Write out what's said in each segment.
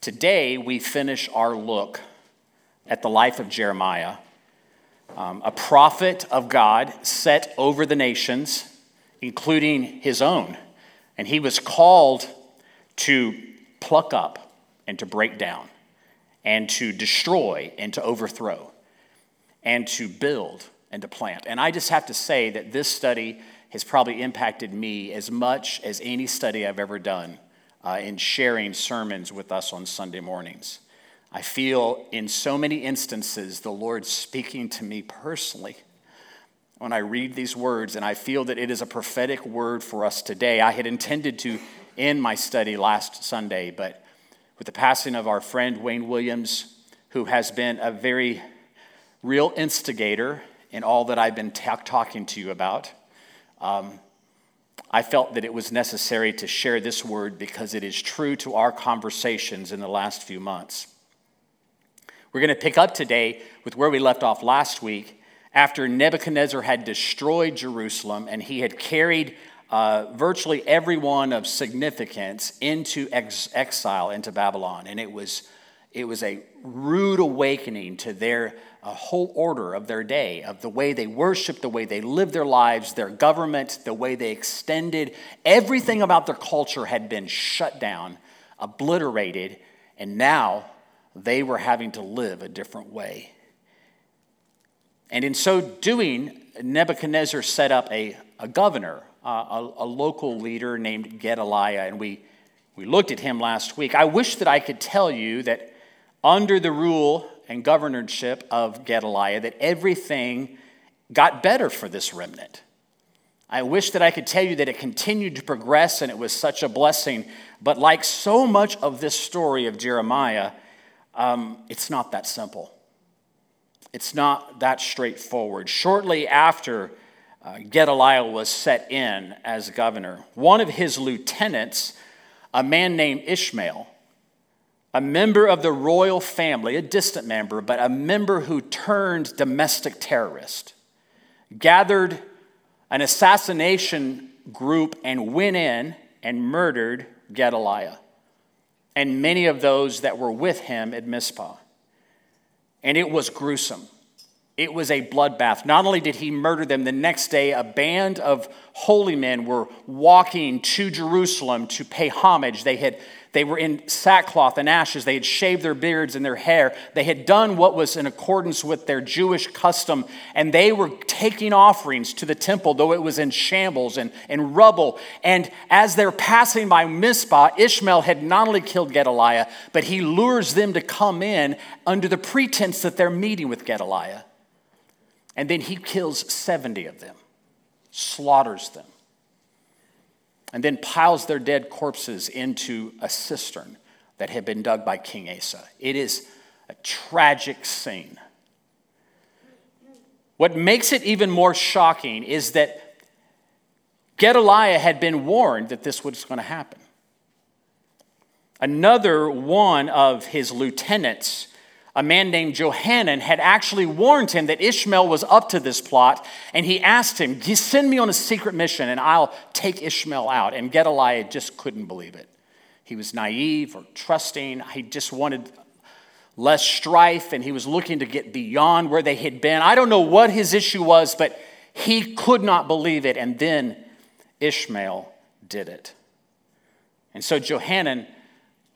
Today, we finish our look at the life of Jeremiah, um, a prophet of God set over the nations, including his own. And he was called to pluck up and to break down, and to destroy and to overthrow, and to build and to plant. And I just have to say that this study has probably impacted me as much as any study I've ever done uh, in sharing sermons with us on Sunday mornings. I feel in so many instances the Lord speaking to me personally when I read these words, and I feel that it is a prophetic word for us today. I had intended to end my study last Sunday, but with the passing of our friend Wayne Williams, who has been a very real instigator in all that I've been t- talking to you about, um, I felt that it was necessary to share this word because it is true to our conversations in the last few months. We're going to pick up today with where we left off last week after Nebuchadnezzar had destroyed Jerusalem and he had carried uh, virtually everyone of significance into ex- exile into Babylon. And it was, it was a rude awakening to their whole order of their day, of the way they worshiped, the way they lived their lives, their government, the way they extended. Everything about their culture had been shut down, obliterated, and now they were having to live a different way. And in so doing, Nebuchadnezzar set up a, a governor, a, a local leader named Gedaliah, and we, we looked at him last week. I wish that I could tell you that under the rule and governorship of Gedaliah that everything got better for this remnant. I wish that I could tell you that it continued to progress and it was such a blessing, but like so much of this story of Jeremiah, um, it's not that simple. It's not that straightforward. Shortly after uh, Gedaliah was set in as governor, one of his lieutenants, a man named Ishmael, a member of the royal family, a distant member, but a member who turned domestic terrorist, gathered an assassination group and went in and murdered Gedaliah and many of those that were with him at Mizpah. And it was gruesome. It was a bloodbath. Not only did he murder them, the next day, a band of holy men were walking to Jerusalem to pay homage. They had they were in sackcloth and ashes. They had shaved their beards and their hair. They had done what was in accordance with their Jewish custom, and they were taking offerings to the temple, though it was in shambles and, and rubble. And as they're passing by Mizpah, Ishmael had not only killed Gedaliah, but he lures them to come in under the pretense that they're meeting with Gedaliah. And then he kills 70 of them, slaughters them and then piles their dead corpses into a cistern that had been dug by King Asa. It is a tragic scene. What makes it even more shocking is that Gedaliah had been warned that this was going to happen. Another one of his lieutenants a man named Johanan had actually warned him that Ishmael was up to this plot, and he asked him, Send me on a secret mission, and I'll take Ishmael out. And Gedaliah just couldn't believe it. He was naive or trusting. He just wanted less strife, and he was looking to get beyond where they had been. I don't know what his issue was, but he could not believe it. And then Ishmael did it. And so Johanan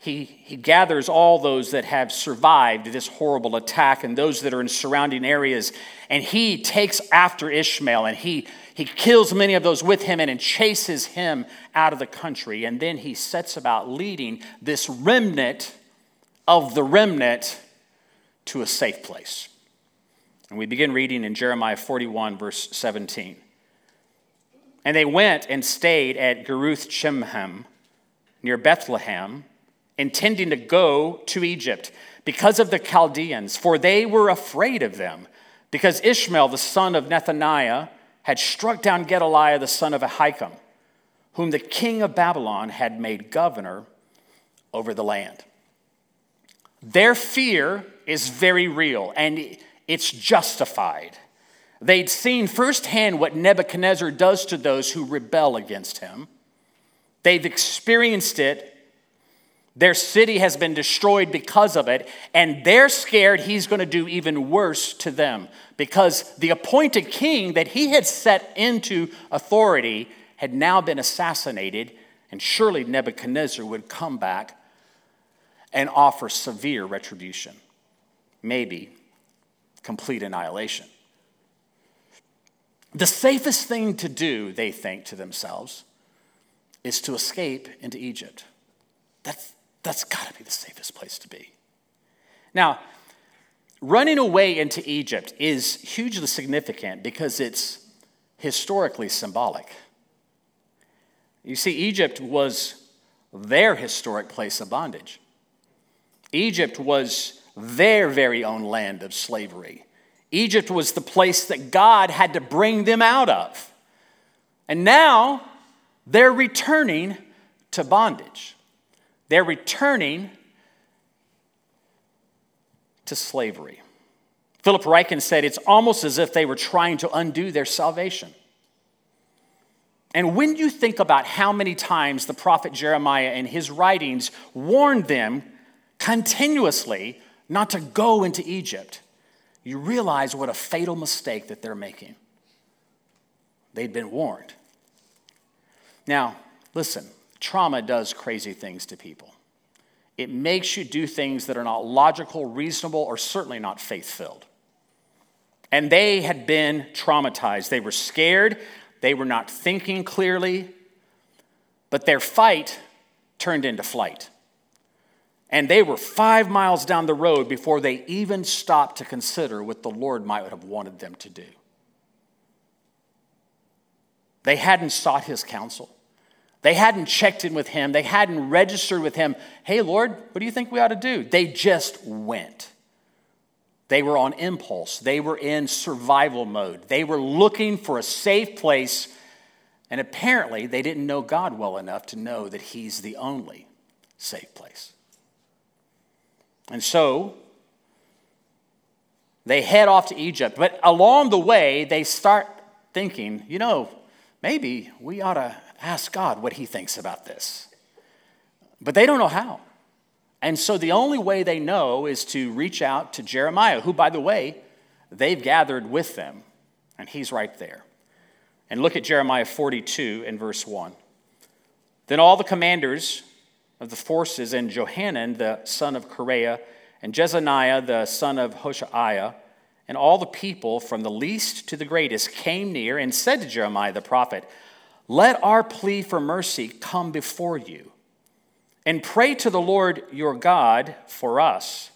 he, he gathers all those that have survived this horrible attack and those that are in surrounding areas, and he takes after Ishmael and he, he kills many of those with him and, and chases him out of the country. And then he sets about leading this remnant of the remnant to a safe place. And we begin reading in Jeremiah 41, verse 17. And they went and stayed at Geruth Chimham near Bethlehem intending to go to Egypt because of the Chaldeans, for they were afraid of them, because Ishmael, the son of Nethaniah, had struck down Gedaliah, the son of Ahikam, whom the king of Babylon had made governor over the land. Their fear is very real and it's justified. They'd seen firsthand what Nebuchadnezzar does to those who rebel against him. They've experienced it Their city has been destroyed because of it, and they're scared he's going to do even worse to them because the appointed king that he had set into authority had now been assassinated, and surely Nebuchadnezzar would come back and offer severe retribution, maybe complete annihilation. The safest thing to do, they think to themselves, is to escape into Egypt. That's, that's got to be the safest place to be. Now, running away into Egypt is hugely significant because it's historically symbolic. You see, Egypt was their historic place of bondage. Egypt was their very own land of slavery. Egypt was the place that God had to bring them out of. And now they're returning to bondage. They're returning to slavery. Philip Ryken said it's almost as if they were trying to undo their salvation. And when you think about how many times the prophet Jeremiah in his writings warned them continuously not to go into Egypt, you realize what a fatal mistake that they're making. They'd been warned. Now, listen, trauma does crazy things to people. It makes you do things that are not logical, reasonable, or certainly not faith filled. And they had been traumatized. They were scared. They were not thinking clearly. But their fight turned into flight. And they were five miles down the road before they even stopped to consider what the Lord might have wanted them to do. They hadn't sought his counsel. They hadn't checked in with him. They hadn't registered with him. Hey, Lord, what do you think we ought to do? They just went. They were on impulse. They were in survival mode. They were looking for a safe place. And apparently, they didn't know God well enough to know that He's the only safe place. And so, they head off to Egypt. But along the way, they start thinking, you know, maybe we ought to ask God what he thinks about this. But they don't know how. And so the only way they know is to reach out to Jeremiah, who, by the way, they've gathered with them, and he's right there. And look at Jeremiah 42 and verse 1. Then all the commanders of the forces and Johanan, the son of Kareah, and Jezaniah, the son of Hoshaiah, and all the people from the least to the greatest came near and said to Jeremiah the prophet, Let our plea for mercy come before you, and pray to the Lord your God for us,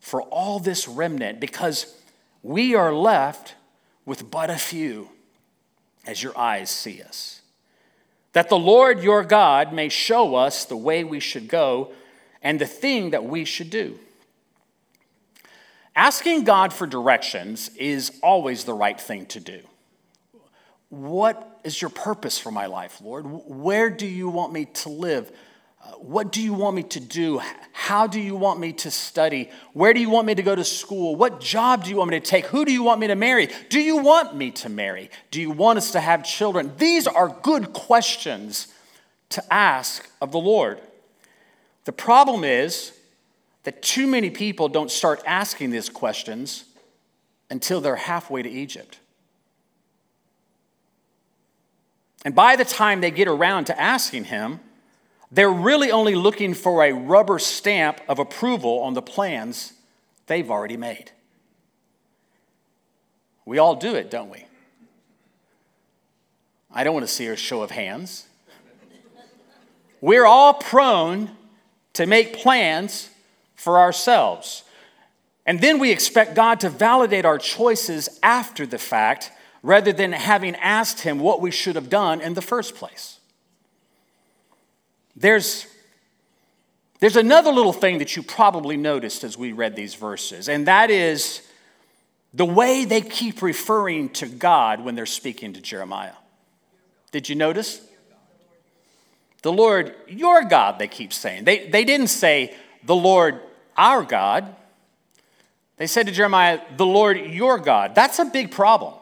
for all this remnant, because we are left with but a few, as your eyes see us. That the Lord your God may show us the way we should go and the thing that we should do. Asking God for directions is always the right thing to do. What is your purpose for my life, Lord? Where do you want me to live? Uh, what do you want me to do? How do you want me to study? Where do you want me to go to school? What job do you want me to take? Who do you want me to marry? Do you want me to marry? Do you want us to have children? These are good questions to ask of the Lord. The problem is, that too many people don't start asking these questions until they're halfway to Egypt. And by the time they get around to asking him, they're really only looking for a rubber stamp of approval on the plans they've already made. We all do it, don't we? I don't want to see a show of hands. We're all prone to make plans for ourselves. And then we expect God to validate our choices after the fact rather than having asked Him what we should have done in the first place. There's, there's another little thing that you probably noticed as we read these verses, and that is the way they keep referring to God when they're speaking to Jeremiah. Did you notice? The Lord, your God, they keep saying. They, they didn't say, the Lord, our God. They said to Jeremiah, the Lord your God. That's a big problem.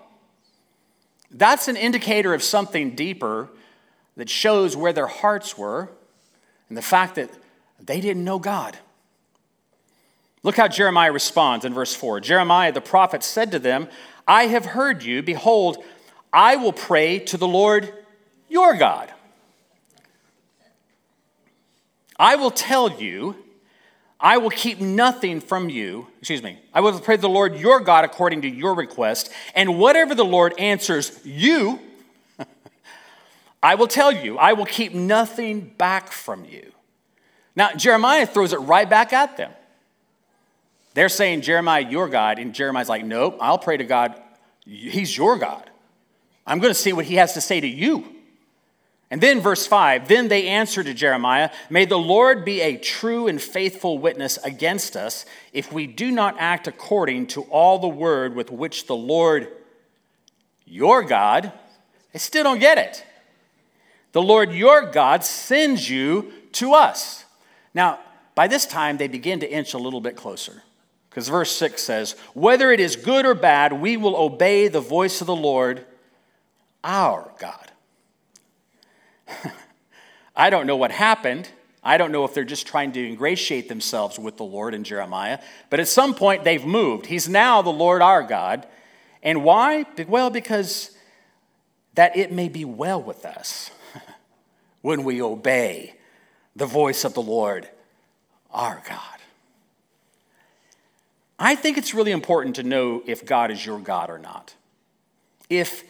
That's an indicator of something deeper that shows where their hearts were and the fact that They didn't know God. Look how Jeremiah responds in verse 4. Jeremiah the prophet said to them, I have heard you. Behold, I will pray to the Lord your God. I will tell you, I will keep nothing from you. Excuse me. I will pray to the Lord your God according to your request, and whatever the Lord answers you, I will tell you. I will keep nothing back from you. Now, Jeremiah throws it right back at them. They're saying, Jeremiah, your God. And Jeremiah's like, nope, I'll pray to God. He's your God. I'm going to see what he has to say to you. And then, verse 5 Then they answered to Jeremiah, May the Lord be a true and faithful witness against us if we do not act according to all the word with which the Lord, your God, I still don't get it. The Lord your God sends you to us. Now, by this time, they begin to inch a little bit closer. Because verse 6 says, Whether it is good or bad, we will obey the voice of the Lord, our God. I don't know what happened. I don't know if they're just trying to ingratiate themselves with the Lord in Jeremiah, but at some point they've moved. He's now the Lord our God. And why? Well, because that it may be well with us when we obey the voice of the Lord our God. I think it's really important to know if God is your God or not. If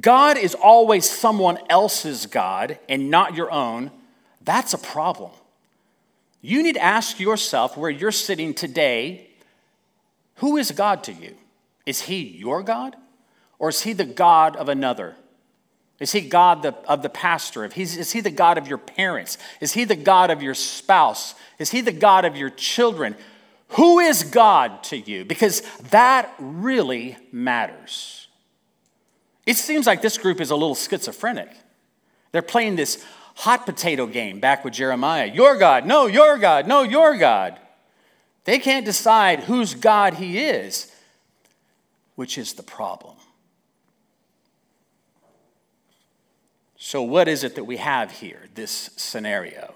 God is always someone else's God and not your own, that's a problem. You need to ask yourself where you're sitting today who is God to you? Is he your God? Or is he the God of another? Is he God the, of the pastor? is he the God of your parents? Is he the God of your spouse? Is he the God of your children? Who is God to you? Because that really matters. It seems like this group is a little schizophrenic. They're playing this hot potato game back with Jeremiah. Your God, no, your God, no, your God. They can't decide whose God he is, which is the problem. So, what is it that we have here, this scenario?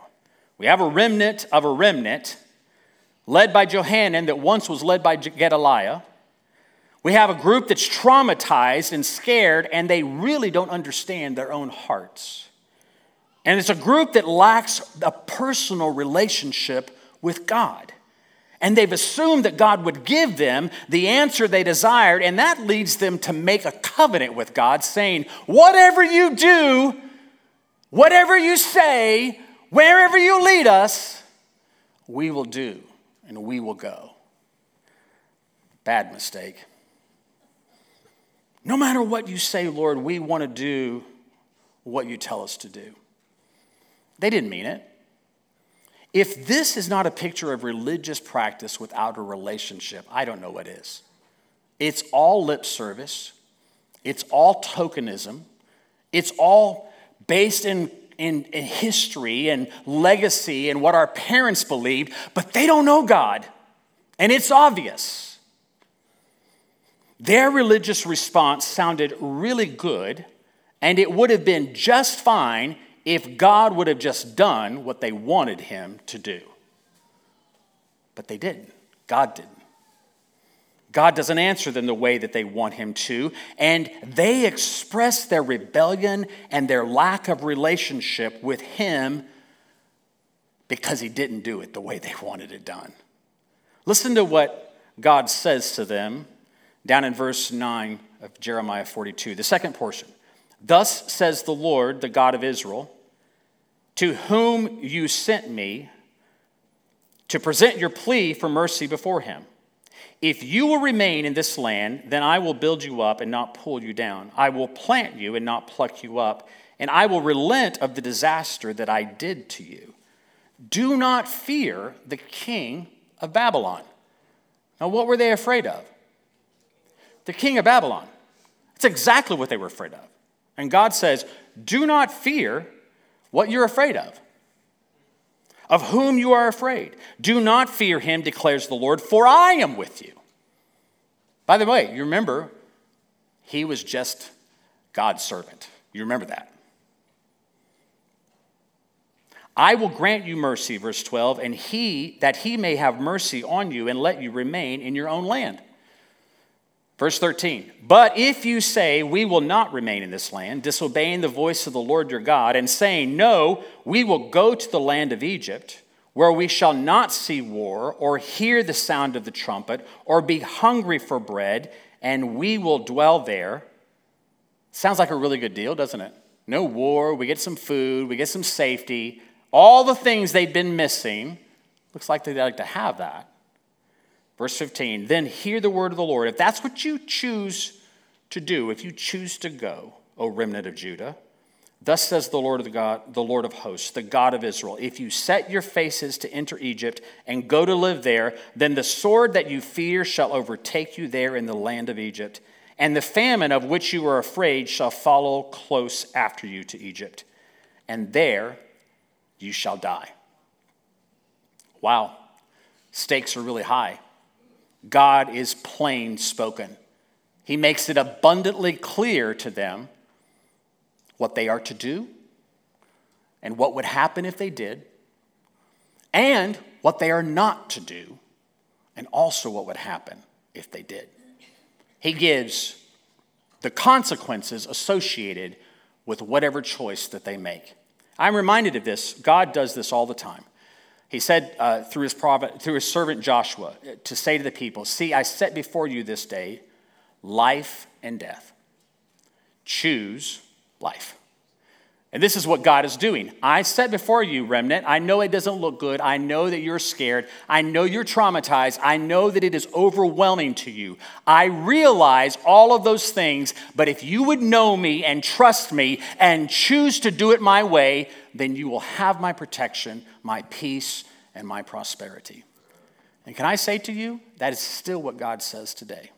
We have a remnant of a remnant led by Johanan that once was led by Gedaliah. We have a group that's traumatized and scared, and they really don't understand their own hearts. And it's a group that lacks a personal relationship with God. And they've assumed that God would give them the answer they desired, and that leads them to make a covenant with God, saying, Whatever you do, whatever you say, wherever you lead us, we will do and we will go. Bad mistake. No matter what you say, Lord, we want to do what you tell us to do. They didn't mean it. If this is not a picture of religious practice without a relationship, I don't know what is. It's all lip service, it's all tokenism, it's all based in, in, in, history and legacy and what our parents believed, but they don't know God. And it's obvious. Their religious response sounded really good, and it would have been just fine if God would have just done what they wanted him to do. But they didn't. God didn't. God doesn't answer them the way that they want him to, and they express their rebellion and their lack of relationship with him because he didn't do it the way they wanted it done. Listen to what God says to them down in verse 9 of Jeremiah 42, the second portion. Thus says the Lord, the God of Israel to whom you sent me to present your plea for mercy before him. If you will remain in this land, then I will build you up and not pull you down. I will plant you and not pluck you up, and I will relent of the disaster that I did to you. Do not fear the king of Babylon. Now, what were they afraid of? The king of Babylon. That's exactly what they were afraid of. And God says, Do not fear what you're afraid of. Of whom you are afraid. Do not fear him, declares the Lord, for I am with you. By the way, you remember, he was just God's servant. You remember that. I will grant you mercy, verse 12, and he that he may have mercy on you and let you remain in your own land. Verse 13, but if you say, We will not remain in this land, disobeying the voice of the Lord your God, and saying, No, we will go to the land of Egypt, where we shall not see war, or hear the sound of the trumpet, or be hungry for bread, and we will dwell there. Sounds like a really good deal, doesn't it? No war, we get some food, we get some safety, all the things they've been missing. Looks like they'd like to have that. Verse 15, then hear the word of the Lord. If that's what you choose to do, if you choose to go, O remnant of Judah, thus says the Lord of the God, the Lord of hosts, the God of Israel, if you set your faces to enter Egypt and go to live there, then the sword that you fear shall overtake you there in the land of Egypt, and the famine of which you are afraid shall follow close after you to Egypt, and there you shall die. Wow, stakes are really high. God is plain spoken. He makes it abundantly clear to them what they are to do and what would happen if they did, and what they are not to do, and also what would happen if they did. He gives the consequences associated with whatever choice that they make. I'm reminded of this. God does this all the time. He said uh, through, his prophet, through his servant Joshua uh, to say to the people, See, I set before you this day life and death. Choose life. And this is what God is doing. I set before you, remnant. I know it doesn't look good. I know that you're scared. I know you're traumatized. I know that it is overwhelming to you. I realize all of those things, but if you would know me and trust me and choose to do it my way, then you will have my protection, my peace, and my prosperity. And can I say to you, that is still what God says today.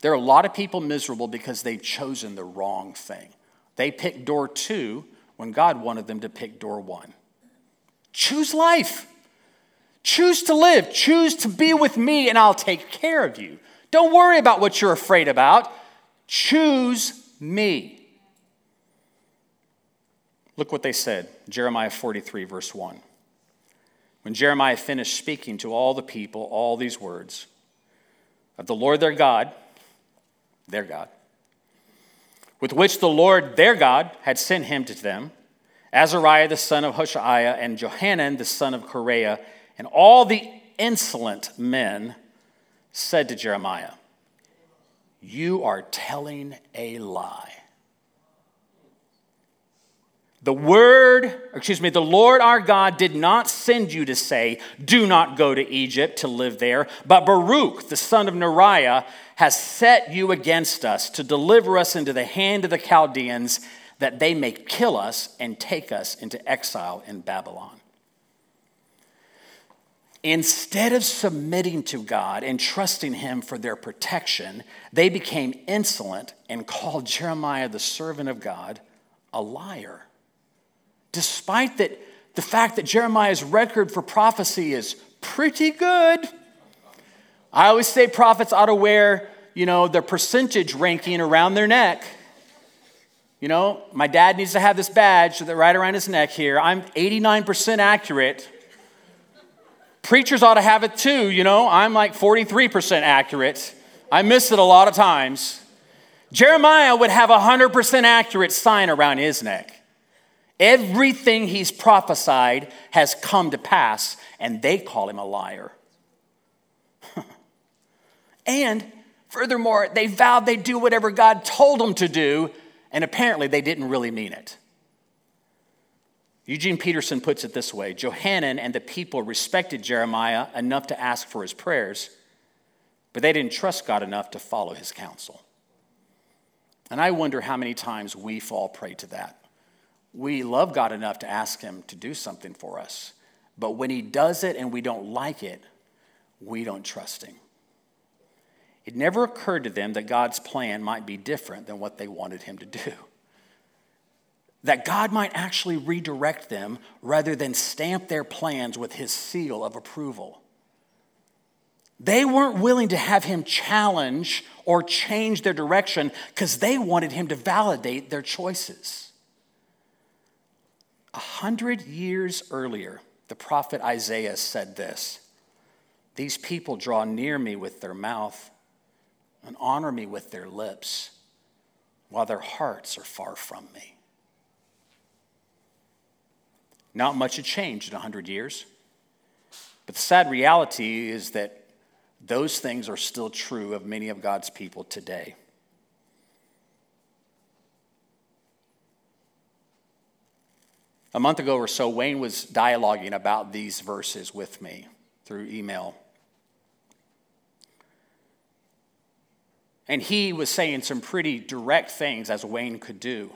There are a lot of people miserable because they've chosen the wrong thing. They picked door two when God wanted them to pick door one. Choose life. Choose to live. Choose to be with me, and I'll take care of you. Don't worry about what you're afraid about. Choose me. Look what they said Jeremiah 43, verse 1. When Jeremiah finished speaking to all the people all these words of the Lord their God, their God, with which the Lord their God had sent him to them, Azariah the son of Hoshaiah, and Johanan the son of Kareah, and all the insolent men said to Jeremiah, You are telling a lie. The word, excuse me, the Lord our God did not send you to say, Do not go to Egypt to live there, but Baruch, the son of Neriah, has set you against us to deliver us into the hand of the Chaldeans, that they may kill us and take us into exile in Babylon. Instead of submitting to God and trusting Him for their protection, they became insolent and called Jeremiah, the servant of God, a liar despite that, the fact that Jeremiah's record for prophecy is pretty good. I always say prophets ought to wear, you know, their percentage ranking around their neck. You know, my dad needs to have this badge right around his neck here. I'm 89% accurate. Preachers ought to have it too, you know. I'm like 43% accurate. I miss it a lot of times. Jeremiah would have a 100% accurate sign around his neck. Everything he's prophesied has come to pass, and they call him a liar. and furthermore, they vowed they'd do whatever God told them to do, and apparently they didn't really mean it. Eugene Peterson puts it this way Johanan and the people respected Jeremiah enough to ask for his prayers, but they didn't trust God enough to follow his counsel. And I wonder how many times we fall prey to that we love God enough to ask Him to do something for us. But when He does it and we don't like it, we don't trust Him. It never occurred to them that God's plan might be different than what they wanted Him to do. That God might actually redirect them rather than stamp their plans with His seal of approval. They weren't willing to have Him challenge or change their direction because they wanted Him to validate their choices. A hundred years earlier, the prophet Isaiah said this These people draw near me with their mouth and honor me with their lips, while their hearts are far from me. Not much had changed in a hundred years. But the sad reality is that those things are still true of many of God's people today. A month ago or so, Wayne was dialoguing about these verses with me through email. And he was saying some pretty direct things, as Wayne could do.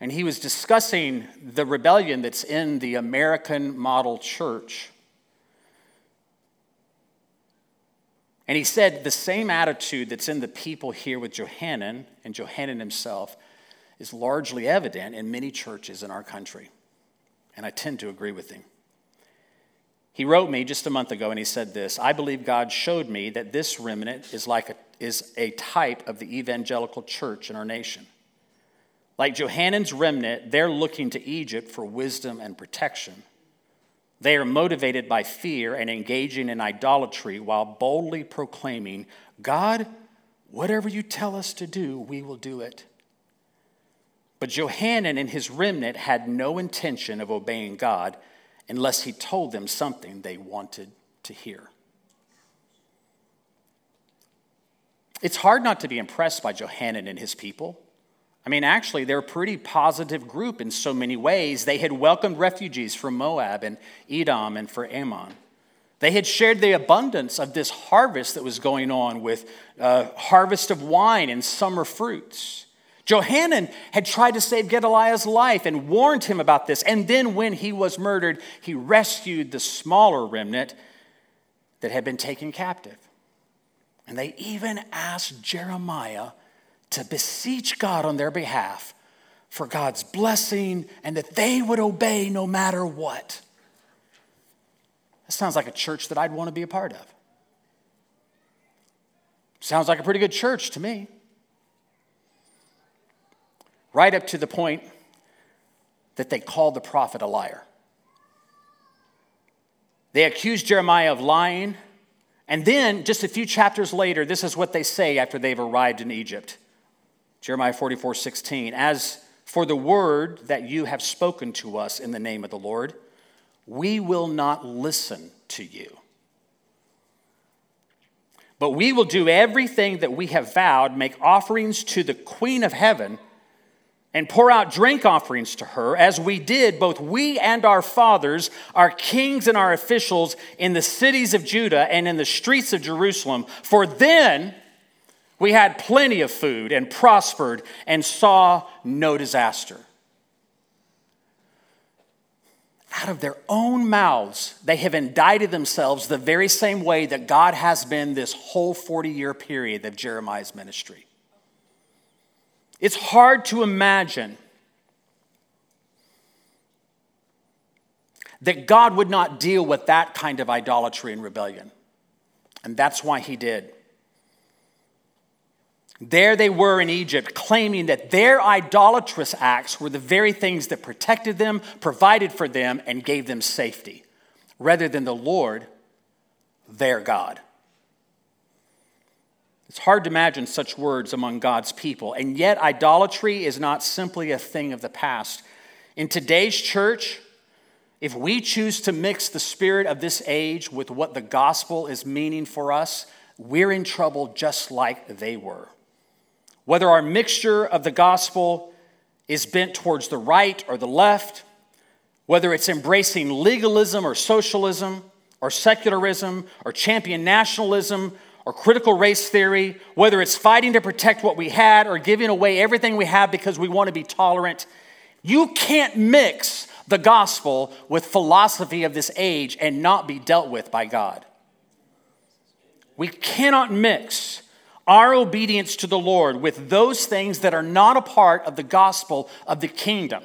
And he was discussing the rebellion that's in the American model church. And he said the same attitude that's in the people here with Johanan and Johanan himself is largely evident in many churches in our country. And I tend to agree with him. He wrote me just a month ago and he said this I believe God showed me that this remnant is, like a, is a type of the evangelical church in our nation. Like Johanan's remnant, they're looking to Egypt for wisdom and protection. They are motivated by fear and engaging in idolatry while boldly proclaiming, God, whatever you tell us to do, we will do it. But Johanan and his remnant had no intention of obeying God unless he told them something they wanted to hear. It's hard not to be impressed by Johanan and his people. I mean, actually, they're a pretty positive group in so many ways. They had welcomed refugees from Moab and Edom and for Ammon. They had shared the abundance of this harvest that was going on with uh, harvest of wine and summer fruits. Johanan had tried to save Gedaliah's life and warned him about this. And then, when he was murdered, he rescued the smaller remnant that had been taken captive. And they even asked Jeremiah to beseech God on their behalf for God's blessing and that they would obey no matter what. That sounds like a church that I'd want to be a part of. Sounds like a pretty good church to me. Right up to the point that they called the prophet a liar. They accused Jeremiah of lying. And then, just a few chapters later, this is what they say after they've arrived in Egypt. Jeremiah 44 16. As for the word that you have spoken to us in the name of the Lord, we will not listen to you. But we will do everything that we have vowed, make offerings to the Queen of Heaven, and pour out drink offerings to her, as we did, both we and our fathers, our kings and our officials, in the cities of Judah and in the streets of Jerusalem. For then, we had plenty of food and prospered and saw no disaster. Out of their own mouths, they have indicted themselves the very same way that God has been this whole 40 year period of Jeremiah's ministry. It's hard to imagine that God would not deal with that kind of idolatry and rebellion. And that's why he did. There they were in Egypt, claiming that their idolatrous acts were the very things that protected them, provided for them, and gave them safety, rather than the Lord, their God. It's hard to imagine such words among God's people, and yet idolatry is not simply a thing of the past. In today's church, if we choose to mix the spirit of this age with what the gospel is meaning for us, we're in trouble just like they were. Whether our mixture of the gospel is bent towards the right or the left, whether it's embracing legalism or socialism or secularism or champion nationalism or critical race theory, whether it's fighting to protect what we had or giving away everything we have because we want to be tolerant, you can't mix the gospel with philosophy of this age and not be dealt with by God. We cannot mix our obedience to the Lord with those things that are not a part of the gospel of the kingdom.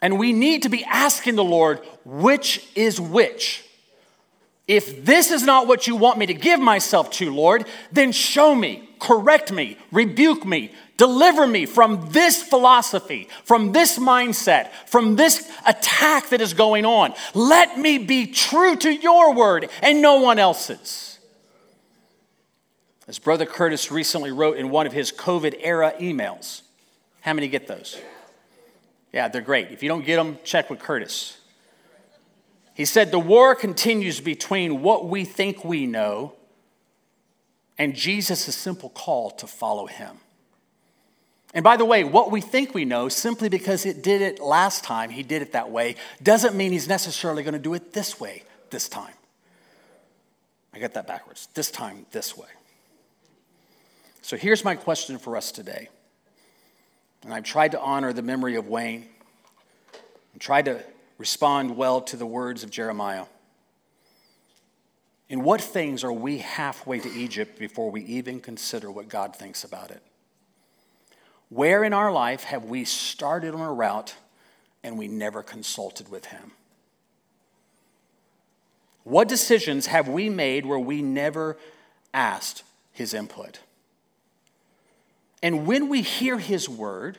And we need to be asking the Lord, which is which? If this is not what you want me to give myself to, Lord, then show me, correct me, rebuke me, deliver me from this philosophy, from this mindset, from this attack that is going on. Let me be true to your word and no one else's. As Brother Curtis recently wrote in one of his COVID era emails, how many get those? Yeah, they're great. If you don't get them, check with Curtis. He said, The war continues between what we think we know and Jesus' simple call to follow him. And by the way, what we think we know, simply because it did it last time, he did it that way, doesn't mean he's necessarily going to do it this way this time. I got that backwards. This time, this way. So here's my question for us today. And I've tried to honor the memory of Wayne and tried to respond well to the words of Jeremiah. In what things are we halfway to Egypt before we even consider what God thinks about it? Where in our life have we started on a route and we never consulted with Him? What decisions have we made where we never asked His input? And when we hear His word,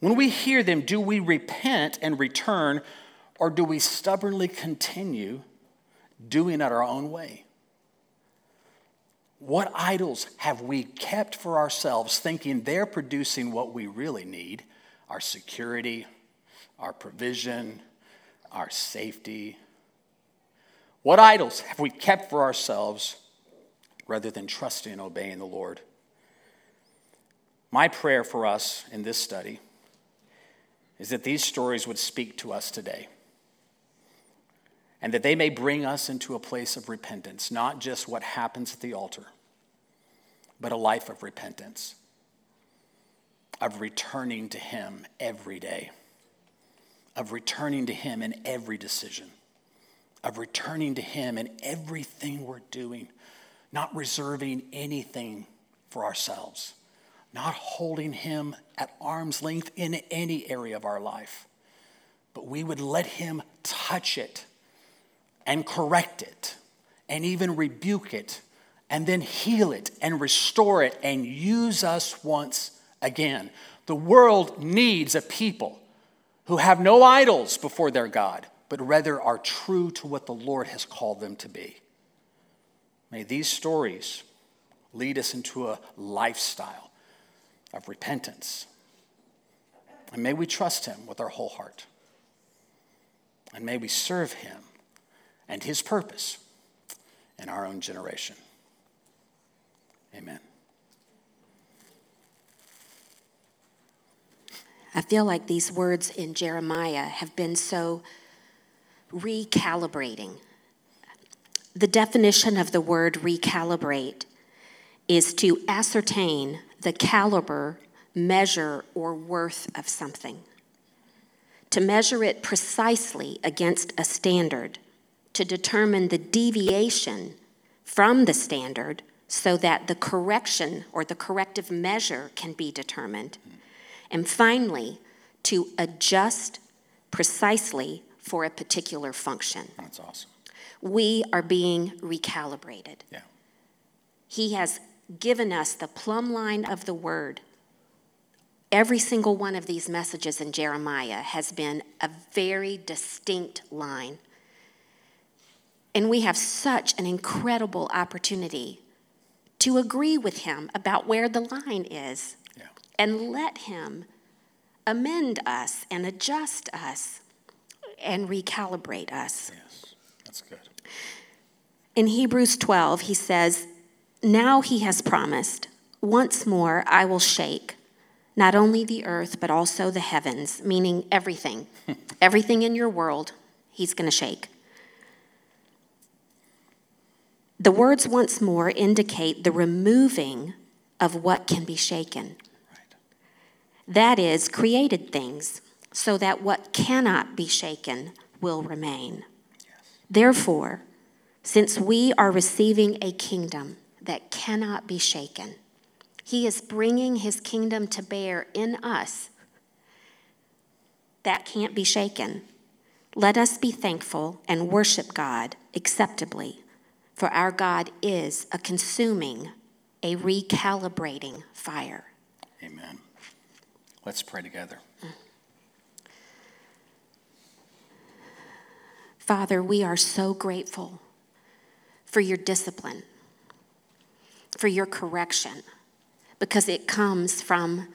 when we hear them, do we repent and return, or do we stubbornly continue doing it our own way? What idols have we kept for ourselves, thinking they're producing what we really need our security, our provision, our safety? What idols have we kept for ourselves rather than trusting and obeying the Lord? My prayer for us in this study is that these stories would speak to us today. And that they may bring us into a place of repentance, not just what happens at the altar, but a life of repentance, of returning to Him every day, of returning to Him in every decision, of returning to Him in everything we're doing, not reserving anything for ourselves not holding him at arm's length in any area of our life, but we would let him touch it and correct it and even rebuke it and then heal it and restore it and use us once again. The world needs a people who have no idols before their God, but rather are true to what the Lord has called them to be. May these stories lead us into a lifestyle of repentance. And may we trust him with our whole heart. And may we serve him and his purpose in our own generation. Amen. I feel like these words in Jeremiah have been so recalibrating. The definition of the word recalibrate is to ascertain the caliber, measure, or worth of something. To measure it precisely against a standard, to determine the deviation from the standard so that the correction or the corrective measure can be determined. And finally, to adjust precisely for a particular function. That's awesome. We are being recalibrated. Yeah. He has given us the plumb line of the word. Every single one of these messages in Jeremiah has been a very distinct line. And we have such an incredible opportunity to agree with him about where the line is yeah. and let him amend us and adjust us and recalibrate us. Yes, that's good. In Hebrews 12, he says, now he has promised, once more I will shake not only the earth, but also the heavens, meaning everything. everything in your world, he's going to shake. The words once more indicate the removing of what can be shaken. Right. That is, created things, so that what cannot be shaken will remain. Yes. Therefore, since we are receiving a kingdom, that cannot be shaken. He is bringing his kingdom to bear in us that can't be shaken. Let us be thankful and worship God acceptably, for our God is a consuming, a recalibrating fire. Amen. Let's pray together. Father, we are so grateful for your discipline, for your correction, because it comes from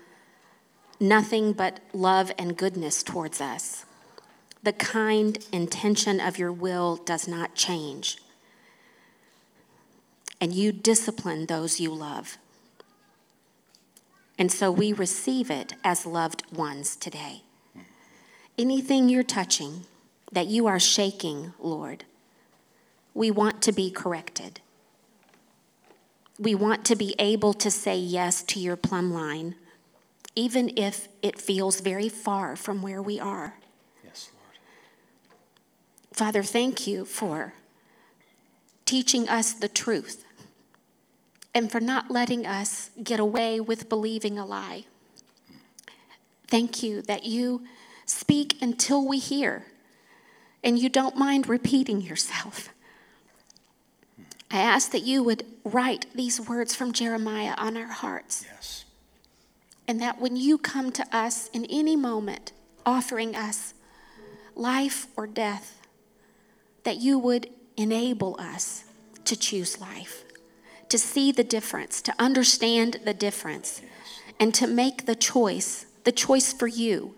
nothing but love and goodness towards us. The kind intention of your will does not change. And you discipline those you love. And so we receive it as loved ones today. Anything you're touching that you are shaking, Lord, we want to be corrected. We want to be able to say yes to your plumb line, even if it feels very far from where we are. Yes, Lord. Father, thank you for teaching us the truth and for not letting us get away with believing a lie. Thank you that you speak until we hear and you don't mind repeating yourself. I ask that you would write these words from Jeremiah on our hearts. Yes. And that when you come to us in any moment, offering us life or death, that you would enable us to choose life, to see the difference, to understand the difference, and to make the choice, the choice for you,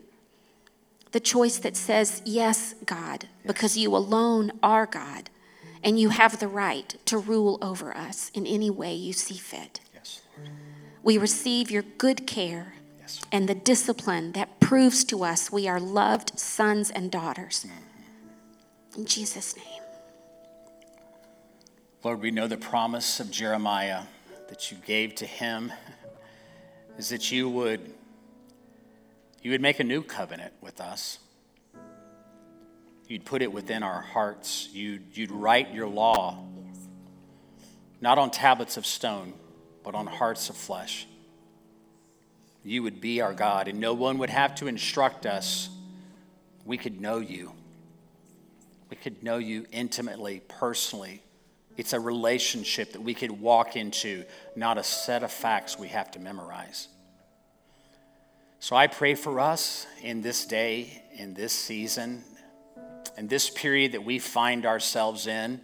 the choice that says, Yes, God, because you alone are God, and you have the right to rule over us in any way you see fit. Yes, Lord. We receive your good care Yes. and the discipline that proves to us we are loved sons and daughters. Mm-hmm. In Jesus' name. Lord, we know the promise of Jeremiah that you gave to him is that you would you would make a new covenant with us. You'd put it within our hearts. You'd, you'd write your law, not on tablets of stone, but on hearts of flesh. You would be our God, and no one would have to instruct us. We could know you. We could know you intimately, personally. It's a relationship that we could walk into, not a set of facts we have to memorize. So I pray for us in this day, in this season, in this period that we find ourselves in,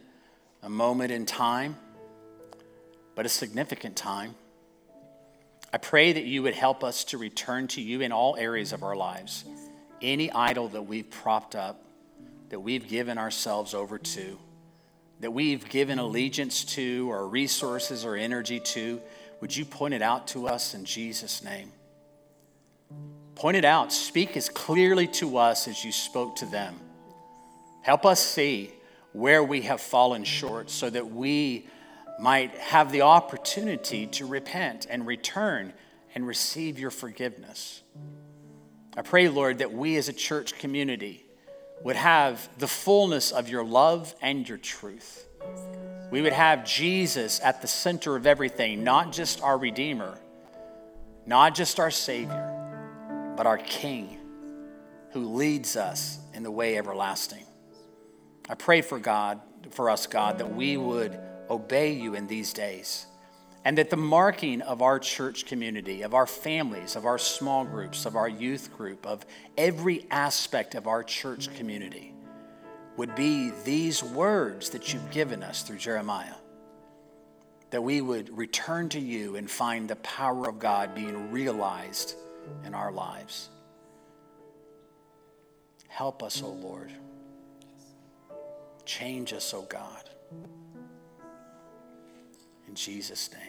a moment in time, but a significant time. I pray that you would help us to return to you in all areas of our lives. Any idol that we've propped up, that we've given ourselves over to, that we've given allegiance to, or resources or energy to, would you point it out to us in Jesus' name? Point it out. Speak as clearly to us as you spoke to them. Help us see where we have fallen short so that we might have the opportunity to repent and return and receive your forgiveness. I pray, Lord, that we as a church community would have the fullness of your love and your truth. We would have Jesus at the center of everything, not just our Redeemer, not just our Savior, but our King who leads us in the way everlasting. I pray for God, for us, God, that we would obey you in these days. And that the marking of our church community, of our families, of our small groups, of our youth group, of every aspect of our church community would be these words that you've given us through Jeremiah. That we would return to you and find the power of God being realized in our lives. Help us, O oh Lord. Change us, O oh God. In Jesus' name.